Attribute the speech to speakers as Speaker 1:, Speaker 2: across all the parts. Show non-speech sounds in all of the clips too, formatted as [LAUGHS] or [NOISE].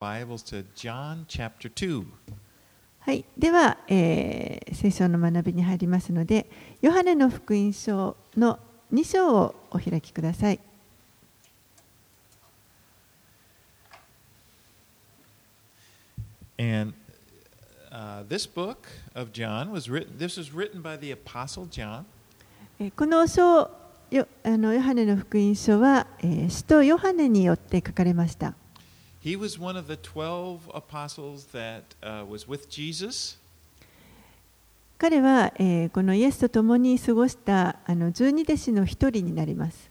Speaker 1: Bibles to John chapter 2.
Speaker 2: はい、では、えー聖書の学びに入りますので、ヨハネの福音書の2章をお開きください。
Speaker 1: And uh, this book of John was written, this was written by the Apostle John.
Speaker 2: えーこの書よあのヨハネの福音書は、えー使徒ヨハネによって書かれました。彼は、このイエスと共に過ごしたあの十二弟子の一人になります。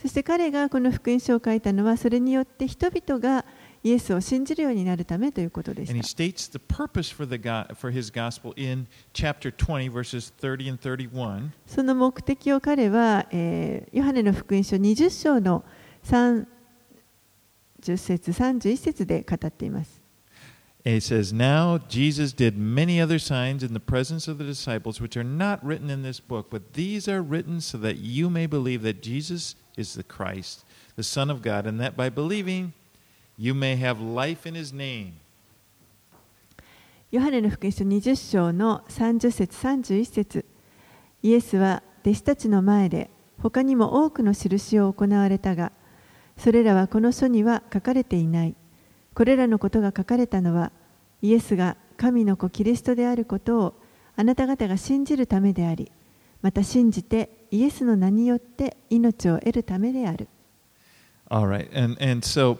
Speaker 2: そして彼がこの福音書を書いたのはそれによって人々がイエスを信じるようになるためということで
Speaker 1: And he
Speaker 2: した。
Speaker 1: states the purpose for, the go- for his gospel in chapter 20, verses 30 and 31.
Speaker 2: その目的を彼は、えーヨハネの福音書20章の30節31節で語っています。
Speaker 1: And It says, Now Jesus did many other signs in the presence of the disciples, which are not written in this book, but these are written so that you may believe that Jesus is the Christ, the Son of God, and that by believing you may have life in his name.
Speaker 2: ヨハネの福音書20章の30節31節イエスは弟子たちの前で他にも多くの印を行われたがそれらはこの書には書かれていないこれらのことが書かれたのはイエスが神の子キリストであることをあなた方が信じるためでありまた信じてイエスの名によって命を得るためである
Speaker 1: All right. And, and so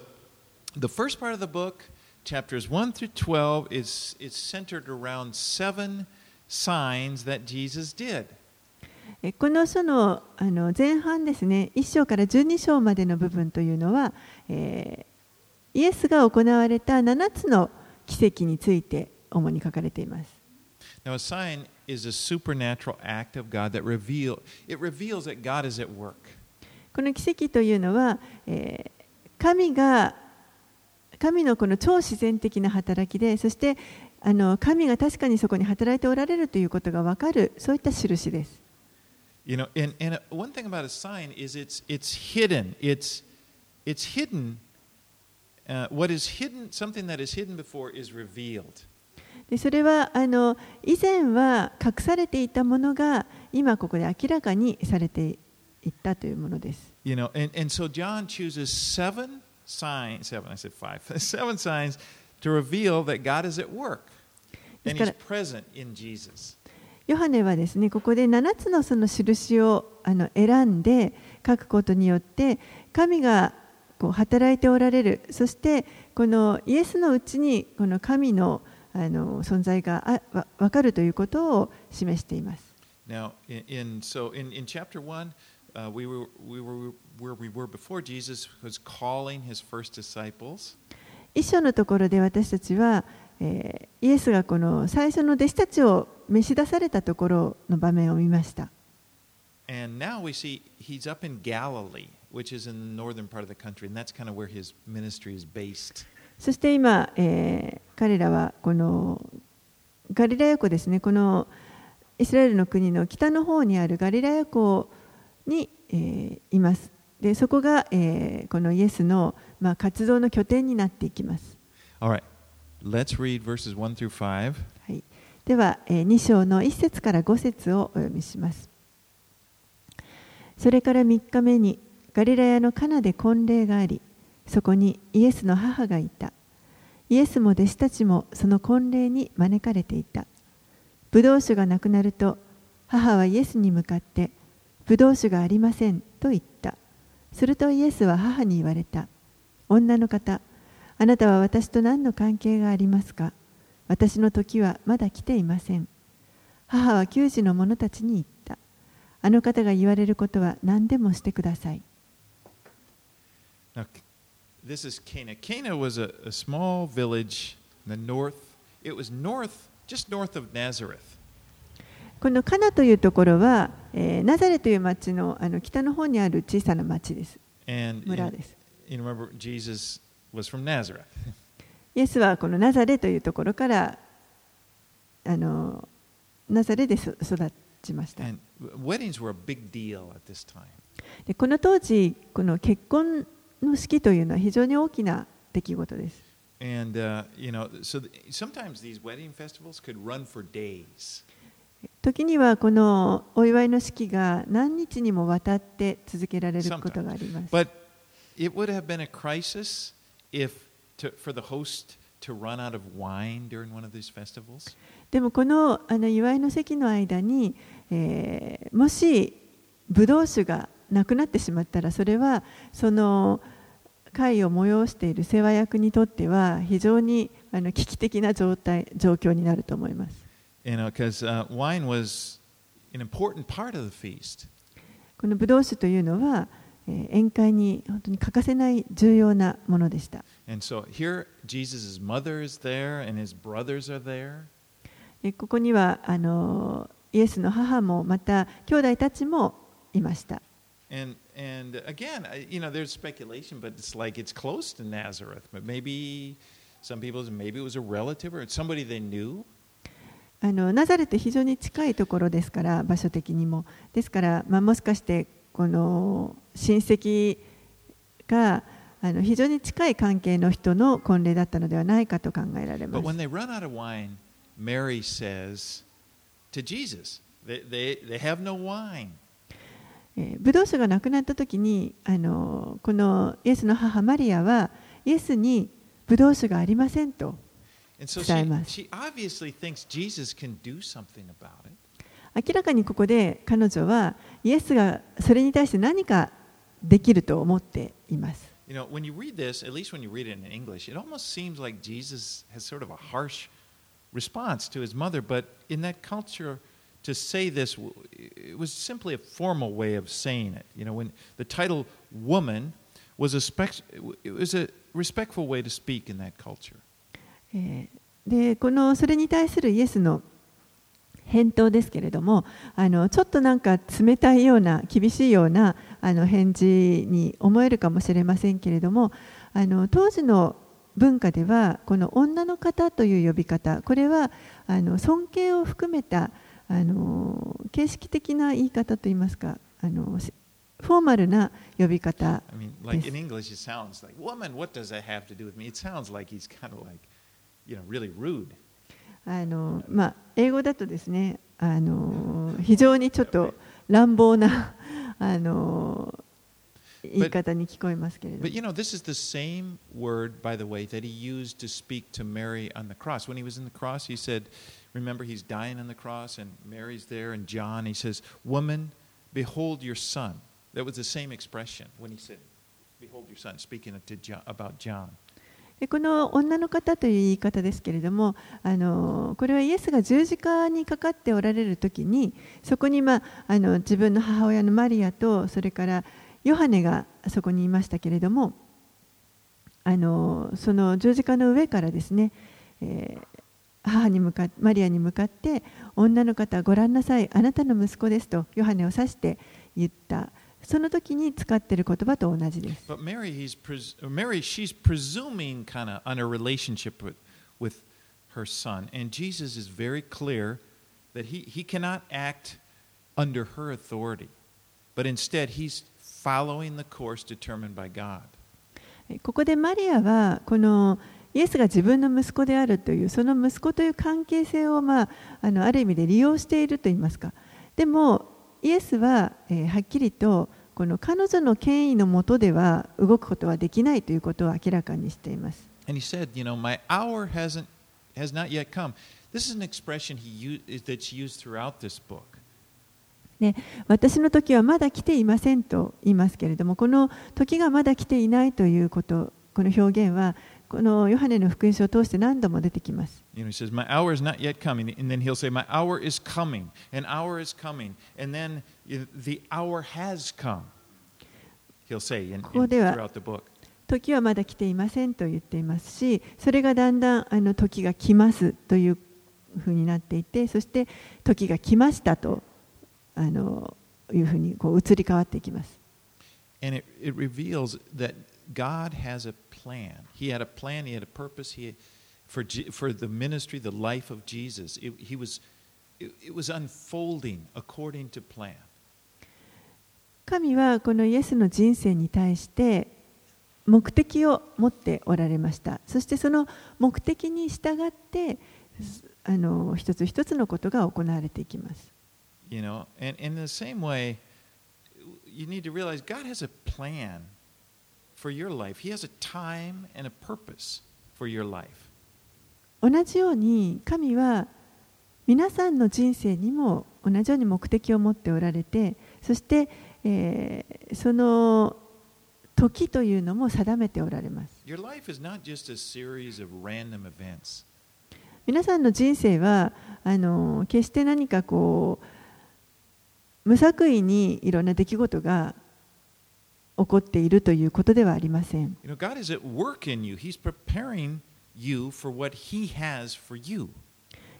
Speaker 1: the first part of the book, chapters 1 through 12, is, is centered around seven signs that Jesus did.
Speaker 2: えこの書のあの前半ですね、1章から12章までの部分というのは、えーイエスが行われた7つの奇跡について主に書かれています。
Speaker 1: Now, a sign is a supernatural act of God that reveal it reveals that God is at work.
Speaker 2: この奇跡というのは、えー神が神のこの超自然的な働きで、そしてあの神が確かにそこに働いておられるということが分かる、そういった印です。
Speaker 1: You know, and, and one thing about a sign is it's it's hidden. It's it's hidden. Uh, what is hidden, something that is hidden before, is revealed.
Speaker 2: でそれはあの以前は隠されていたものが今ここで明らかにされていったというものです。
Speaker 1: You know, and, and so John chooses seven signs. Seven, I said five. Seven signs to reveal that God is at work, and He's present in Jesus.
Speaker 2: ヨハネはですねここで7つのその印をあの選んで書くことによって神がこう働いておられるそしてこのイエスのうちにこの神のあの存在があわ分かるということを示しています。
Speaker 1: Now, in, in so in, in chapter one, uh, we were we were where
Speaker 2: のところで私たちは、イエスがこの最初の弟子たちを召し出されたところの場面を見ました。そして今、彼らはこのガリラヤ湖ですね、このイスラエルの国の北の方にあるガリラヤ湖に、います。でそこが、えーこのイエスの、まあ、活動の拠点になっていきます。
Speaker 1: Right, let's read verses one through five.
Speaker 2: はい、では、え2章の1節から5節をお読みします。それから3日目にガリラヤのカナで婚礼があり、そこにイエスの母がいた。イエスも弟子たちもその婚礼に招かれていた。ブドウ酒がなくなると、母はイエスに向かって、ブドウ酒がありませんと言った。するとイエスは母に言われた。女の方、あなたは私と何の関係がありますか？私の時はまだ来ていません。母は給仕の者たちに言った。あの方が言われることは何でもしてください。
Speaker 1: Now,
Speaker 2: このカナというところは、えーナザレという町のあの北の方にある小さな町です。村です。
Speaker 1: you remember, Jesus was from Nazareth.
Speaker 2: イエスはこのナザレというところからあのナザレでそ育ちました。
Speaker 1: And weddings were a big deal at this time.
Speaker 2: でこの当時この結婚の式というのは非常に大きな出来事です。
Speaker 1: And, uh, you know, so sometimes these wedding festivals could run for days.
Speaker 2: 時にはこのお祝いの式が何日にもわたって続けられることがあります。
Speaker 1: But it would have been a crisis if to, for the host to run out of wine during one of these festivals.
Speaker 2: でもこのあの祝いの席の間に、えーもしブドウ酒がなくなってしまったらそれはその会を催している世話役にとっては非常にあの危機的な状態状況になると思います。
Speaker 1: You know, because uh, wine was an important part of the feast.
Speaker 2: このブドウ酒というのは、えー宴会に本当に欠かせない重要なものでした。
Speaker 1: And so here, Jesus' mother is there and his brothers are there.
Speaker 2: でここにはあのイエスの母もまた兄弟たちもいました。
Speaker 1: And, and again, I- you know, there's speculation, but it's like it's close to Nazareth. But maybe some people, maybe it was a relative or somebody they knew.
Speaker 2: あのナザレって非常に近いところですから場所的にも。ですから、まあ、もしかしてこの親戚があの非常に近い関係の人の婚礼だったのではないかと考えられま
Speaker 1: But when
Speaker 2: す
Speaker 1: they run out of wine, Mary says to Jesus, they, they, they have no wine.
Speaker 2: えーブドウ酒がなくなった時にあのこのイエスの母マリアはイエスにブドウ酒がありませんと
Speaker 1: And so
Speaker 2: 伝え
Speaker 1: she,
Speaker 2: ます
Speaker 1: she obviously thinks Jesus can do something about it.
Speaker 2: 明らかにここで彼女はイエスがそれに対して何かできると思っています。
Speaker 1: You know, when you read this, at least when you read it in English, it almost seems like Jesus has sort of a harsh response to his mother. But in that culture, to say this, w- it was simply a formal way of saying it. You know, when the title woman was a, spec- it was a respectful way to speak in that culture.
Speaker 2: えーでこのそれに対するイエスの返答ですけれどもあのちょっとなんか冷たいような厳しいようなあの返事に思えるかもしれませんけれどもあの当時の文化ではこの女の方という呼び方これはあの尊敬を含めたあの形式的な言い方といいますかあのフォーマルな呼び方
Speaker 1: I mean, like
Speaker 2: Yes.
Speaker 1: in English, it sounds like, woman, what does that have to do with me? It sounds like he's kind of like, you know, really rude.
Speaker 2: あのまあ、英語だとですねあの非常にちょっと乱暴なあの言い方に聞こえますけれども
Speaker 1: But you know, this is the same word, by the way, that he used to speak to Mary on the cross. When he was in the cross, he said, Remember, he's dying on the cross, and Mary's there, and John, he says, Woman, behold your son. That was the same expression when he said, Behold your son, speaking to John, about John.
Speaker 2: この女の方という言い方ですけれどもあのこれはイエスが十字架にかかっておられる時にそこに、まあ、の自分の母親のマリアとそれからヨハネがそこにいましたけれどもあのその十字架の上からですね、えー母に向かマリアに向かって女の方ご覧なさいあなたの息子ですとヨハネを指して言った。その時に使っている言葉と同じです。
Speaker 1: But Mary, he's pres- Mary, she's presuming kind of on a relationship with, with her son. And Jesus is very clear that he, he cannot act under her authority, but instead he's following the course determined by God.
Speaker 2: ここでマリアはこのイエスが自分の息子であるというその息子という関係性を、まあ、あのある意味で利用しているといいますかでもイエスは、え、はっきりとこの彼女の権威のもとでは動くことはできないということを明らかにしています。ね、私の時はまだ来ていませんと言いますけれども、この時がまだ来ていないということ、この表現は、このヨハネの福音書を通して何度も出てきます。時はまだ来ていませんと言っていますし、それがだんだんあの時が来ますというふうになっていて、そして時が来ましたとあのいうふうにこう移り変わっていきます。
Speaker 1: Plan. He had a plan, He had a purpose he, for, for the ministry, the life of Jesus. It, he was, it, it was unfolding according to plan.
Speaker 2: 神はこのイエスの人生に対して目的を持っておられましたそしてその目的に従ってあの一つ一つのことが行われていきます
Speaker 1: You know, and in the same way, you need to realize God has a plan
Speaker 2: 同じように神は皆さんの人生にも同じように目的を持っておられてそして、え、その時というのも定めておられます。皆さんの人生はあの決して何かこう無作為にいろんな出来事が起こっているということではありません.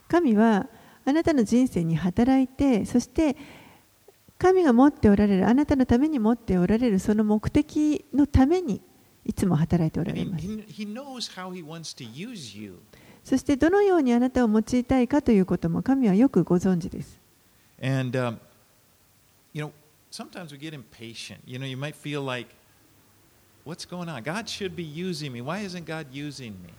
Speaker 2: 神はあなたの人生に働いてそして神が持っておられるあなたのために持っておられるその目的のためにいつも働いておられます.そしてどのようにあなたを用いたいかということも神はよくご存知です
Speaker 1: And, um, you know, sometimes we get impatient. You know, you might feel like, what's going on? God should be using me. Why isn't God using me?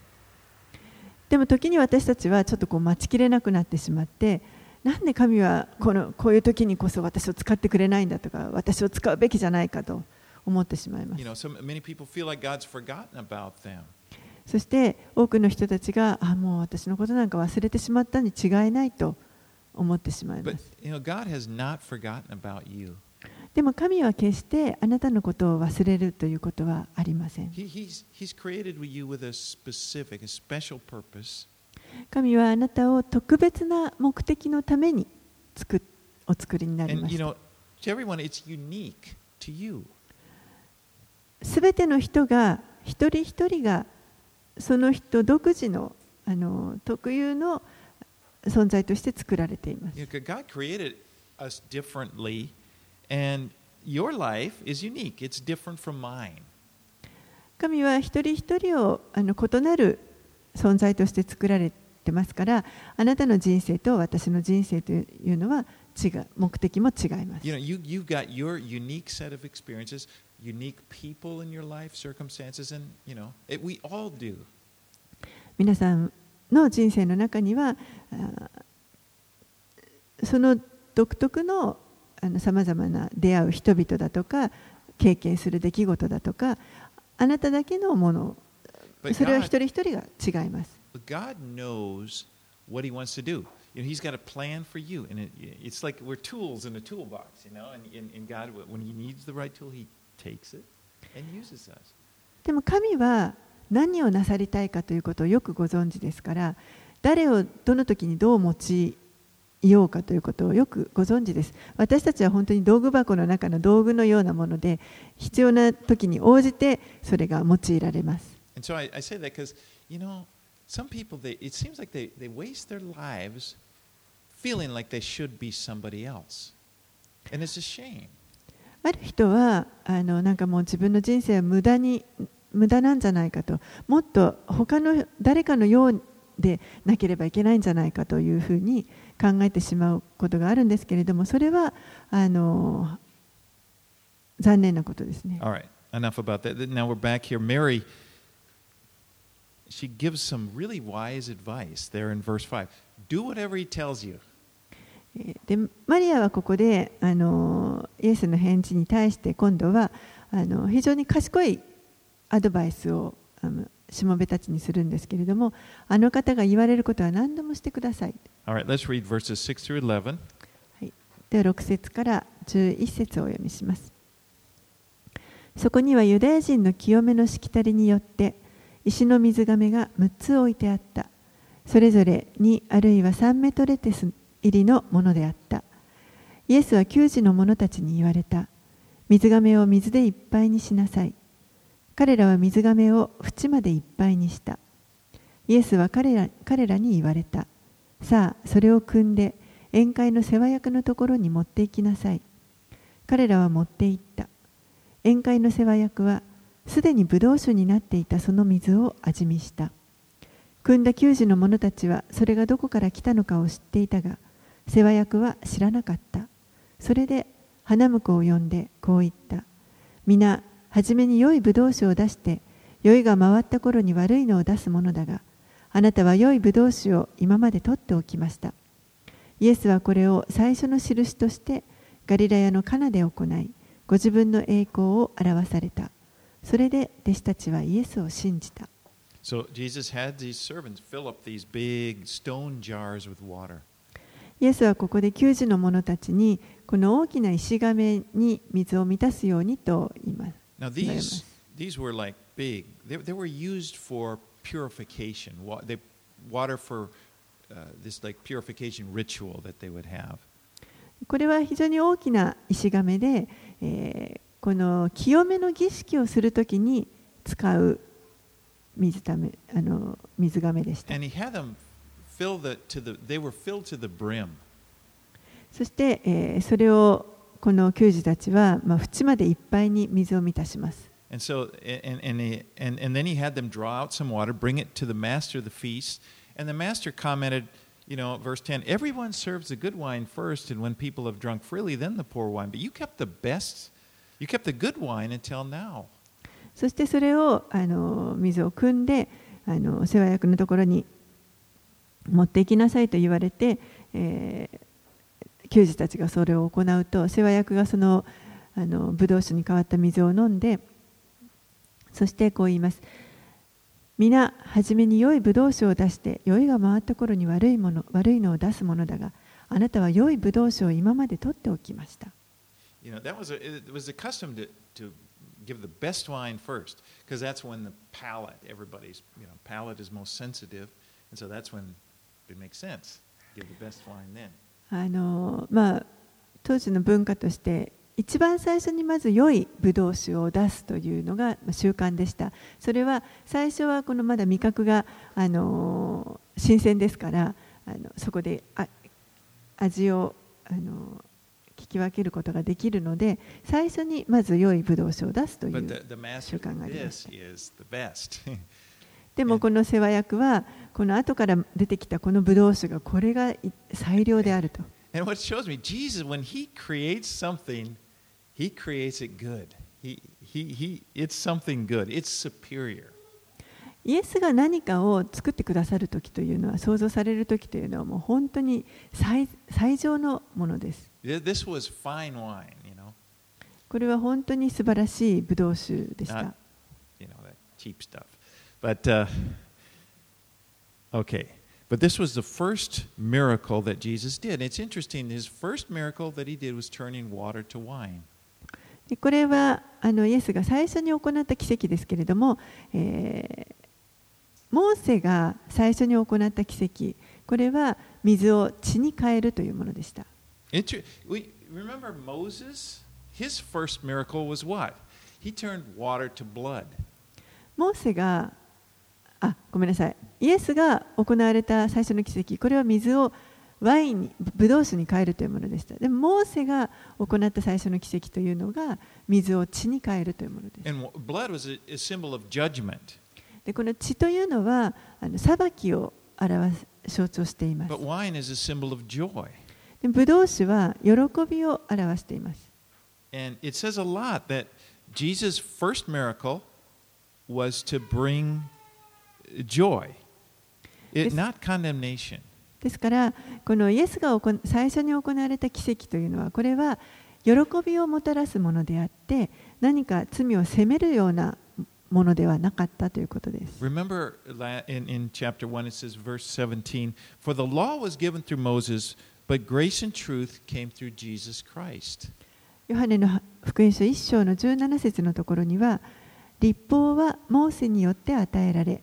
Speaker 2: でも時に私たちはちょっとこう待ちきれなくなってしまってなんで神はこ,のこういう時にこそ私を使ってくれないんだとか私を使うべきじゃないかと思ってしまいますそして多くの人たちがあもう私のことなんか忘れてしまったに違いないと思ってしまいます。でも神は決してあなたのことを忘れるということはありません.神はあなたを特別な目的のためにお作りになりました
Speaker 1: know, to everyone, it's unique to you.
Speaker 2: すべての人が一人一人がその人独自のあの特有の存在として作られています
Speaker 1: and your life is unique. It's different from mine.
Speaker 2: 神は一人一人をあの異なる存在として作られてますからあなたの人生と私の人生というのは違う目的も違います
Speaker 1: You know, you, you've got your unique set of experiences, unique people in your life, circumstances, and, you know, it, we all do.
Speaker 2: 皆さんの人生の中にはあその独特のさまざまな出会う人々だとか経験する出来事だとかあなただけのものそれは一人一人が違います。
Speaker 1: God knows what He wants to do. You know, He's got a plan for you, and it, it's like we're tools in a toolbox, you know. And, and, and God, when He needs the right tool, He takes it and uses us.
Speaker 2: でも神は何をなさりたいかということをよくご存知ですから誰をどの時にどう用いいようかということをよくご存知です。私たちは本当に道具箱の中の道具のようなもので、必要な時に応じてそれが用いられます。ある人はあのなんかもう自分の人生は無駄,に無駄なんじゃないかともっと他の誰かのようでなければいけないんじゃないかというふうに思います。考えてしまうことがあるんですけれどもそれはあの残念なことですね。
Speaker 1: All right, enough about that. Now we're back here. Mary, she gives some really wise advice there in verse 5. Do whatever he tells you.
Speaker 2: えーでマリアはここであのイエスの返事に対して今度はあの非常に賢いアドバイスをあのしもべたちにするんですけれどもあの方が言われることは何でもしてください
Speaker 1: All right, let's read verses 6 through 11.
Speaker 2: では6節から11節をお読みします。そこにはユダヤ人の清めのしきたりによって石の水がめが6つ置いてあった。それぞれ2あるいは3メトレテス入りのものであった。イエスは給仕の者たちに言われた。水がめを水でいっぱいにしなさい。彼らは水がめを縁までいっぱいにした。イエスは彼ら彼らに言われた。さあそれを汲んで宴会の世話役のところに持って行きなさい。彼らは持って行った。宴会の世話役はすでにブドウ酒になっていたその水を味見した。汲んだ給仕の者たちはそれがどこから来たのかを知っていたが世話役は知らなかった。それで花婿を呼んでこう言った。皆初めに良いブドウ酒を出して良いが回った頃に悪いのを出すものだがあなたは良いブドウ酒を今まで取っておきましたイエスはこれを最初の印としてガリラヤのカナで行いご自分の栄光を表されたそれで弟子たちはイエスを信じた
Speaker 1: So Jesus had these servants fill up these big stone jars with water.
Speaker 2: イエスはここで給仕の者たちにこの大きな石亀に水を満たすようにと言います。
Speaker 1: Now these
Speaker 2: す
Speaker 1: these were like big. They, they were used for purification. Wa- They water for uh, this like purification ritual that they would have.
Speaker 2: これは非常に大きな石亀で、えーこの清めの儀式をするときに使う水ためあの水亀でした。
Speaker 1: And he had them fill the to the they were filled to the brim.
Speaker 2: そして、えーそれをこの給仕たちは、まあ、縁までいっぱいに水を満たします。
Speaker 1: And so and and, he, and and then he had them draw out some water, bring it to the master of the feast, and the master commented, you know, verse 10, everyone serves the good wine first and when people have drunk freely then the poor wine, but you kept the best you kept the good wine until now.
Speaker 2: そしてそれをあの水を汲んであの世話役のところに持って行きなさいと言われて、えー給仕たちがそれを行うと世話役がそのあのブドウ酒に変わった水を飲んで そしてこう言います。皆、初めに良いブドウ酒を出して、酔いが回った頃に悪いもの、悪いのを出すものだが、あなたは良いブドウ酒を今まで取っておきました。あのまあ、当時の文化として一番最初にまず良いブドウ酒を出すというのがまあ習慣でした。それは最初はこのまだ味覚があの新鮮ですからあのそこであ味をあの聞き分けることができるので最初にまず良いブドウ酒を出すという習慣がありま
Speaker 1: best. [LAUGHS]
Speaker 2: でもこの世話役はこの後から出てきたこのブドウ酒がこれがい最良であると
Speaker 1: and what shows me, Jesus, when he creates something, he creates it good. He, he, he, it's something good. It's superior.
Speaker 2: イエスが何かを作ってくださる時というのは想像される時というのはもう本当に最最上のものです。
Speaker 1: This was fine wine, you know,
Speaker 2: これは本当に素晴らしいブドウ酒でした。
Speaker 1: not, you know, that cheap stuff. But, uh, okay. But this was the first miracle that Jesus did. It's interesting. His first miracle that he did was turning water to wine.
Speaker 2: でこれはあのイエスが最初に行った奇跡ですけれども、えーモーセが最初に行った奇跡、これは水を血に変えるというものでした。
Speaker 1: Remember Moses? His first miracle was what? He turned water to blood.
Speaker 2: モーセが、あ、ごめんなさい。イエスが行われた最初の奇跡、これは水をワインに、ブドウ酒に変えるというものでした。でも、モーセが行った最初の奇跡というのが、水を血に変えるというものです。で、この血というのは、あの裁きを表す、象徴しています。でブドウ酒は喜びを表しています。
Speaker 1: And it says a lot that Jesus' first miracle was to bring joy, it, not condemnation.
Speaker 2: ですから、このイエスが行最初に行われた奇跡というのは、これは喜びをもたらすものであって、何か罪を責めるようなものではなかったということです。
Speaker 1: Remember in, in chapter 1, it says, verse 17, For the law was given through Moses, but grace and truth came through Jesus Christ.
Speaker 2: ヨハネの福音書1章の17節のところには、立法はモーセによって与えられ、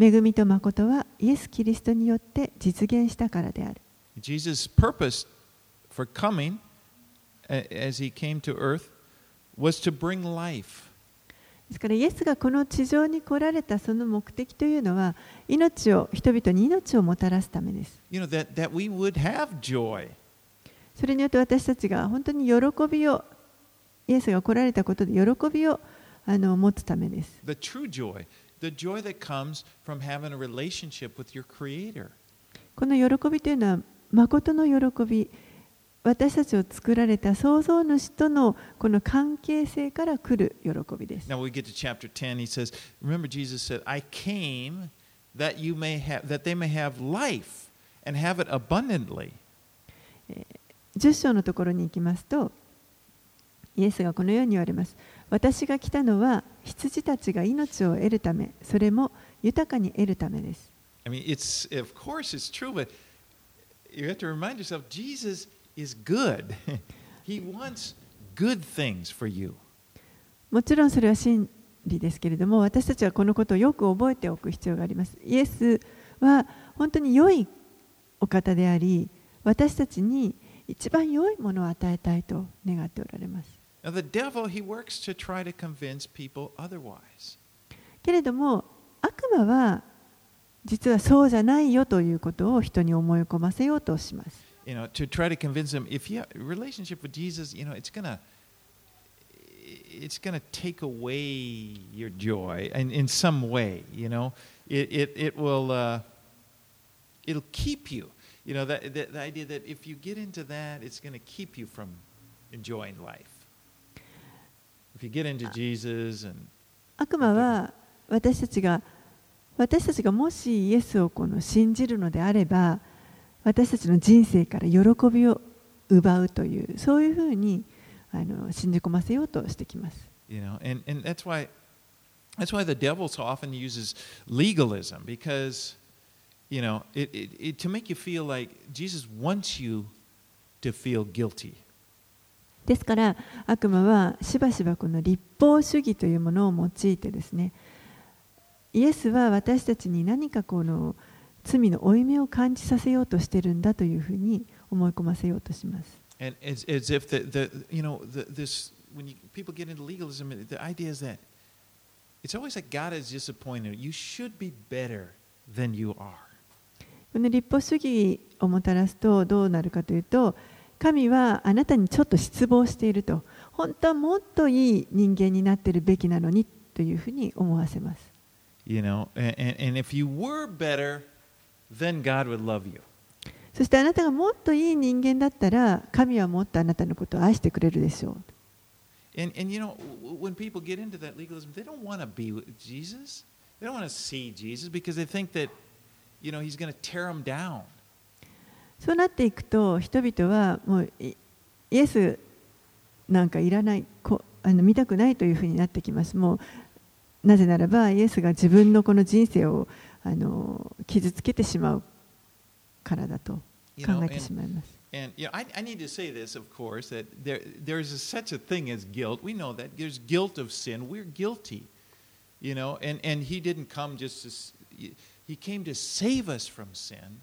Speaker 2: 恵みと誠はイエス・キリストによって実現したからである。
Speaker 1: Jesus' purpose for coming as he came to earth was to bring life.
Speaker 2: ですからイエスがこの地上に来られたその目的というのは命を人々に命をもたらすためです
Speaker 1: You know, that, that we would have joy.
Speaker 2: それによって私たちが本当に喜びをイエスが来られたことで喜びをあの持つためです
Speaker 1: The true joy. The joy that comes from having a relationship with your Creator.
Speaker 2: この喜びというのは誠の喜び私たちを作られた創造主とのこの関係性から来る喜びです。
Speaker 1: Now we get to chapter 10. He says, Remember, Jesus said, I came that you may have that they may have life and have it abundantly.
Speaker 2: 10章のところに行きますと、イエスがこのように言われます。私が来たのは羊たちが命を得るため、それも豊かに得るためです。
Speaker 1: I mean, it's of course it's true, but you have to remind yourself Jesus is good. [LAUGHS] he wants good things for you.
Speaker 2: もちろんそれは真理ですけれども、私たちはこのことをよく覚えておく必要があります。イエスは本当に良いお方であり、私たちに一番良いものを与えたいと願っておられます。
Speaker 1: Now the devil he works to try to convince people otherwise.
Speaker 2: けれども、悪魔は実はそうじゃないよということを人に思い込ませようとします。
Speaker 1: You know, to try to convince them if you have a relationship with Jesus, you know, it's gonna it's gonna take away your joy in, in some way, you know. It it, it will uh, it'll keep you. You know, that, that the idea that if you get into that, it's gonna keep you from enjoying life.
Speaker 2: 悪魔は私たちが私たちがもしイエスをこの信じるのであれば私たちの人生から喜びを奪うというそういうふうにあの信じ込ませようとしてきます。
Speaker 1: you know and, and that's why that's why the devil so often uses legalism because you know it, it, it to make you feel like jesus wants you to feel guilty
Speaker 2: ですから悪魔はしばしばこの立法主義というものを用いてですねイエスは私たちに何かこの罪の負い目を感じさせようとしているんだというふうに思い込ませようとします。この立法主義をもたらすとどうなるかというと、神はあなたにちょっと失望していると本当はもっといい人間になっているべきなのにというふうに思わせます
Speaker 1: you know and, and, if you were better then god would love you
Speaker 2: そしてあなたがもっといい人間だったら神はもっとあなたのことを愛してくれるでしょう
Speaker 1: And, and you know, when people get into that legalism, they don't want to be with Jesus. They don't want to see Jesus because they think that, you know, he's going to tear them down.
Speaker 2: そうなっていくと人々はもうイイエスなんかいらないこあの見たくないというふうになってきますもうなぜならばイエスが自分のこの人生をあの傷つけてしまうからだと考えてしまいます。
Speaker 1: And you know, I, I need to say this, of course, that there, there's a, such a thing as guilt. We know that. There's guilt of sin. We're guilty. You know, and, and he didn't come just to, he came to save us from sin.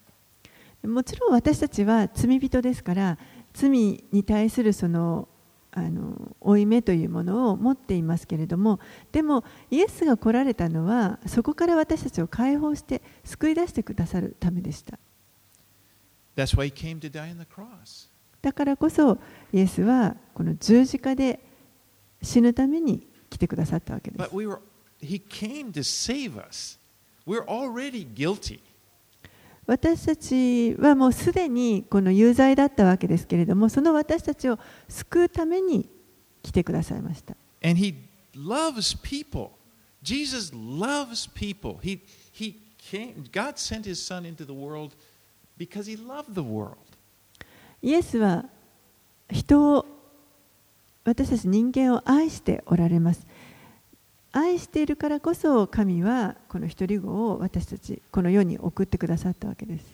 Speaker 2: もちろん私たちは罪人ですから罪に対するそのあの負い目というものを持っていますけれどもでもイエスが来られたのはそこから私たちを解放して救い出してくださるためでした。
Speaker 1: That's why he came to die on the cross.
Speaker 2: だからこそイエスはこの十字架で死ぬために来てくださったわけです私たちはもうすでにこの有罪だったわけですけれどもその私たちを救うために来てくださいました。
Speaker 1: And he loves people. Jesus loves people. He, he came, God sent his son into the world because he loved the world.
Speaker 2: イエスは人を私たち人間を愛しておられます。愛しているからこそ神はこの一人子を私たちこの世に送ってくださったわけです。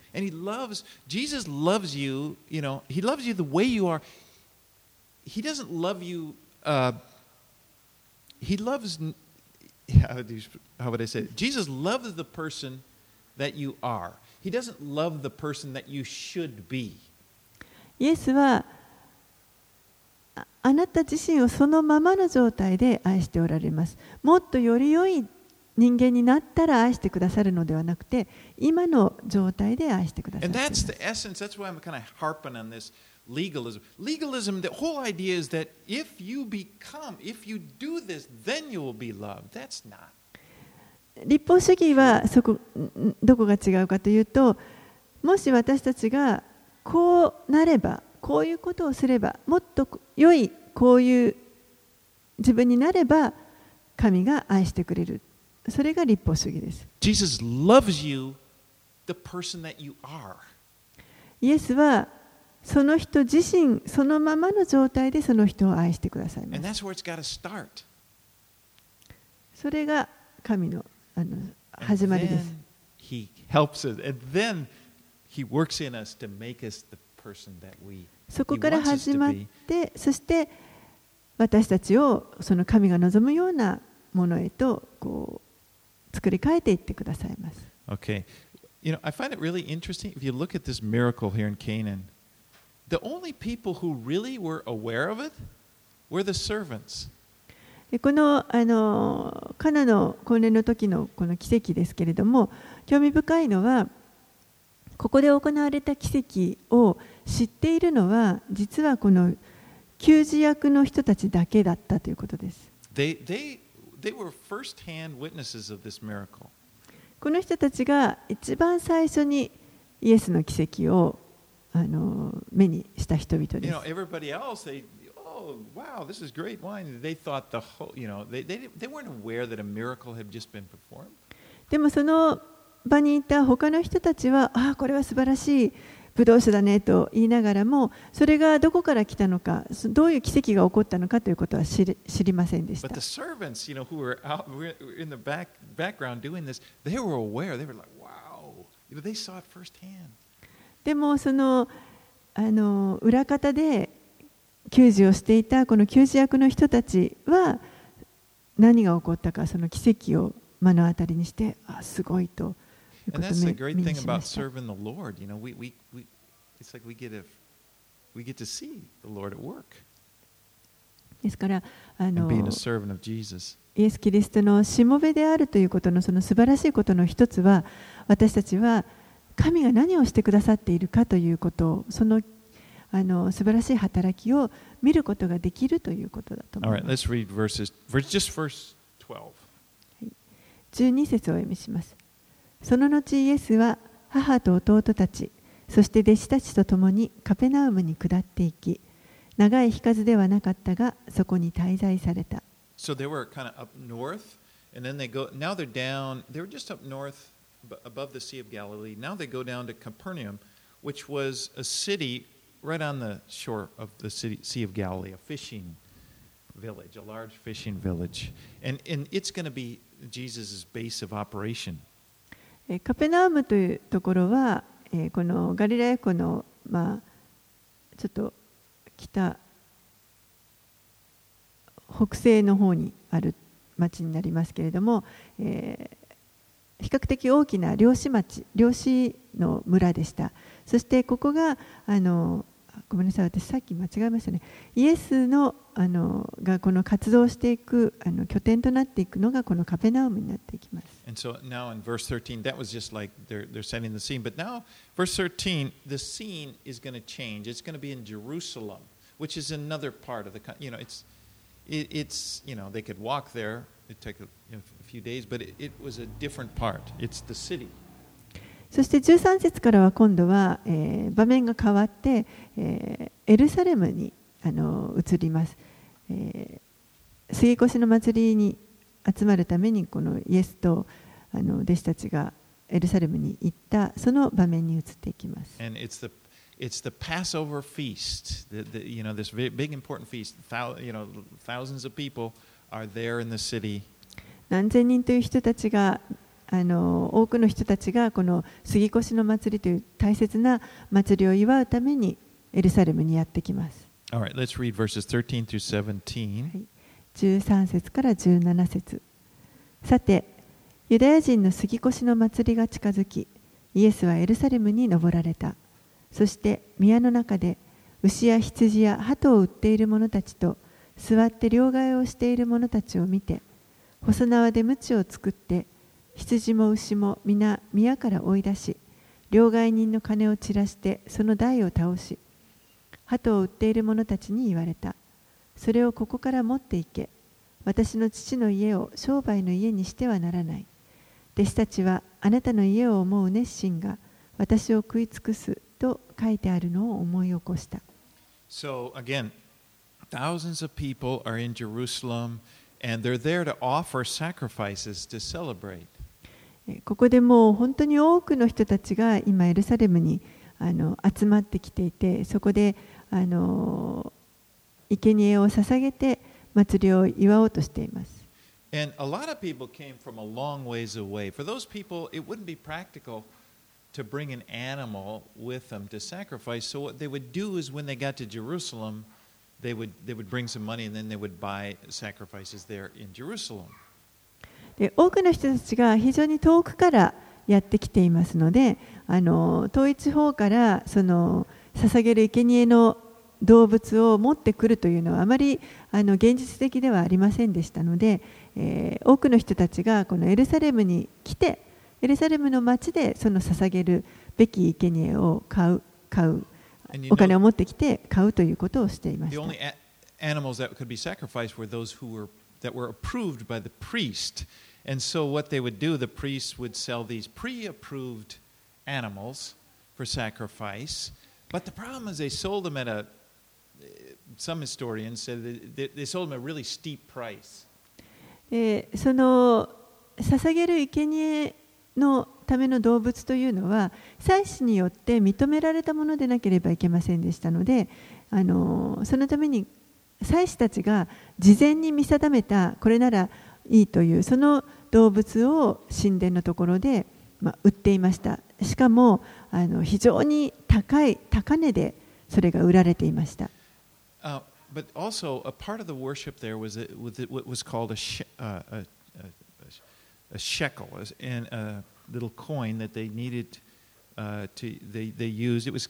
Speaker 2: イエスはあなた自身をそのままの状態で愛しておられます。もっとより良い人間になったら愛してくださるのではなくて、今の状態で愛してくださ
Speaker 1: る。Legalism.
Speaker 2: どこが違うかというと、もし私たちがこうなれば、こういうことをすればもっと良いこういう自分になれば神が愛してくれるそれが立法主義です。
Speaker 1: Jesus loves you the person that you are.
Speaker 2: イエスはその人自身そのままの状態でその人を愛してくださいます。それが神の,あの始まりです。そこから始まっ.てそして私たちをその神が望むようなものへとこう作り変えていってくださいます
Speaker 1: Okay. You know, I find it really interesting if you look at this miracle here in Canaan. The only people who really were aware of it were the servants.
Speaker 2: でこのあのカナの婚礼の時のこの奇跡ですけれども興味深いのはここで行われた奇跡を知っているのは実はこの給仕役の人たちだけだったということです。
Speaker 1: They, they, they.
Speaker 2: この人たちが一番最初にイエスの奇跡をあの目にした人々
Speaker 1: You
Speaker 2: です
Speaker 1: know,。else, they, oh, wow, this is great wine. They thought the whole, you know, they, they, they weren't aware that a miracle had just been performed.
Speaker 2: でもその場にいた他の人たちは、ああ、これは素晴らしいブドウ酒だねと言いながらもそれがどこから来たのかどういう奇跡が起こったのかということは知り,ませんでした。でもその,あの裏方で給仕をしていたこの給仕役の人たちは何が起こったかその奇跡を目の当たりにしてあすごいと。とうことですからイエス・キリストのしもべであるということの素晴らしいことの一つは私たちは神が何をしてくださっているかということをその,素晴らしい働きを見ることができるということだと思います。
Speaker 1: 12
Speaker 2: 節をお読みします。その後イエスは母と弟たち、そして弟子たちと共にカペナウムに下っていき、長い日数ではなかったが、そこに滞在された。
Speaker 1: So they were kind of up north, and then they go. Now they're down. They were just up north, above the Sea of Galilee. Now they go down to Capernaum, which was a city right on the shore of the city, Sea of Galilee, a fishing village, a large fishing village, and and it's going to be Jesus' base of operation.
Speaker 2: カペナームというところは、えこのガリラヤ湖の、まあ、ちょっと北北西の方にある町になりますけれども、えー比較的大きな漁師町漁師の村でした。そしてここがあのごめんなさい私さっき間違えましたねイエスのあのがこの活動していくあの拠点となっていくのがこのカペナウムになっていきます
Speaker 1: And so now in verse 13, that was just like they're, they're setting the scene. But now, verse 13, the scene is going to change. It's going to be in Jerusalem, which is another part of the, coun- you know, it's, it, it's, you know, they could walk there. It'd take a, you know, a few days, but it, it was a different part. It's the city.
Speaker 2: そして13節からは今度は、えー場面が変わって、えーエルサレムにあの移ります、えー杉越の祭りに集まるためにこのイエスとあの弟子たちがエルサレムに行ったその場面に移っていきます
Speaker 1: it's the, Passover feast, the, the, you know, this big, big important feast. Thou, you know, thousands of people are there in the city.
Speaker 2: 何千人という人たちがあの多くの人たちがこの杉越の祭りという大切な祭りを祝うためにエルサレムにやってきます。
Speaker 1: All right, let's read verses 13 through 17.
Speaker 2: 13節から17節。さてユダヤ人の杉越の祭りが近づきイエスはエルサレムに登られた。そして宮の中で牛や羊や鳩を売っている者たちと座って両替をしている者たちを見て細縄で鞭を作って羊も牛も皆宮から追い出し両替人の金を散らしてその台を倒し鳩を売っている者たちに言われた。それをここから持っていけ。私の父の家を商売の家にしてはならない。弟子たちはあなたの家を思う熱心が私を食い尽くすと書いてあるのを思い起こした。
Speaker 1: So again, thousands of people are in Jerusalem and they're there to offer sacrifices to celebrate.
Speaker 2: ここでもう本当に多くの人たちが今エルサレムにあの集まってきていてそこであの生贄を捧げて祭りを祝おうとしています。
Speaker 1: And a lot of people came from a long ways away. For those people, it wouldn't be practical to bring an animal with them to sacrifice. So what they would do is when they got to Jerusalem, they would they would bring some money and then they would buy sacrifices there in Jerusalem.
Speaker 2: で多くの人たちが非常に遠くからやってきていますのであの遠い地方からその捧げる生贄の動物を持ってくるというのはあまりあの現実的ではありませんでしたので、えー多くの人たちがこのエルサレムに来てエルサレムの町でその捧げるべき生贄を買う買うお金を持ってきて買うということをしていました
Speaker 1: that could be sacrificed were those who were that were approved by the priest. And so what they would do, the priests would sell these pre-approved animals for sacrifice. But the problem is they sold them at a some historians said that they, they sold them at a really steep price.
Speaker 2: でその捧げる生贄のための動物というのは祭司によって認められたものでなければいけませんでしたのであのそのために 祭司たちが事前に見定めたこれならいいというその動物を神殿のところで、ま、売っていましたしかもあの非常に高い高値でそれが売られていました
Speaker 1: Uh, but also, a part of the worship there was a, what was called a, she, uh, a, a, a shekel, and a little coin that they needed uh, to they, they used. It was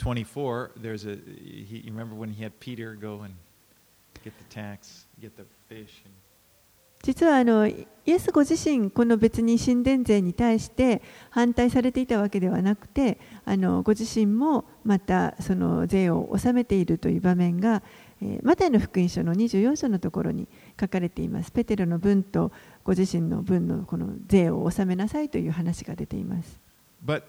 Speaker 1: 24, there's a he, you remember when he had Peter go and get the tax, get the fish, and
Speaker 2: 実はあのイエスご自身この別に神殿税に対して反対されていたわけではなくてあのご自身もまたその税を納めているという場面が、えーマタイの福音書の24章のところに書かれていますペテロの分とご自身の分のこの税を納めなさいという話が出ています。
Speaker 1: But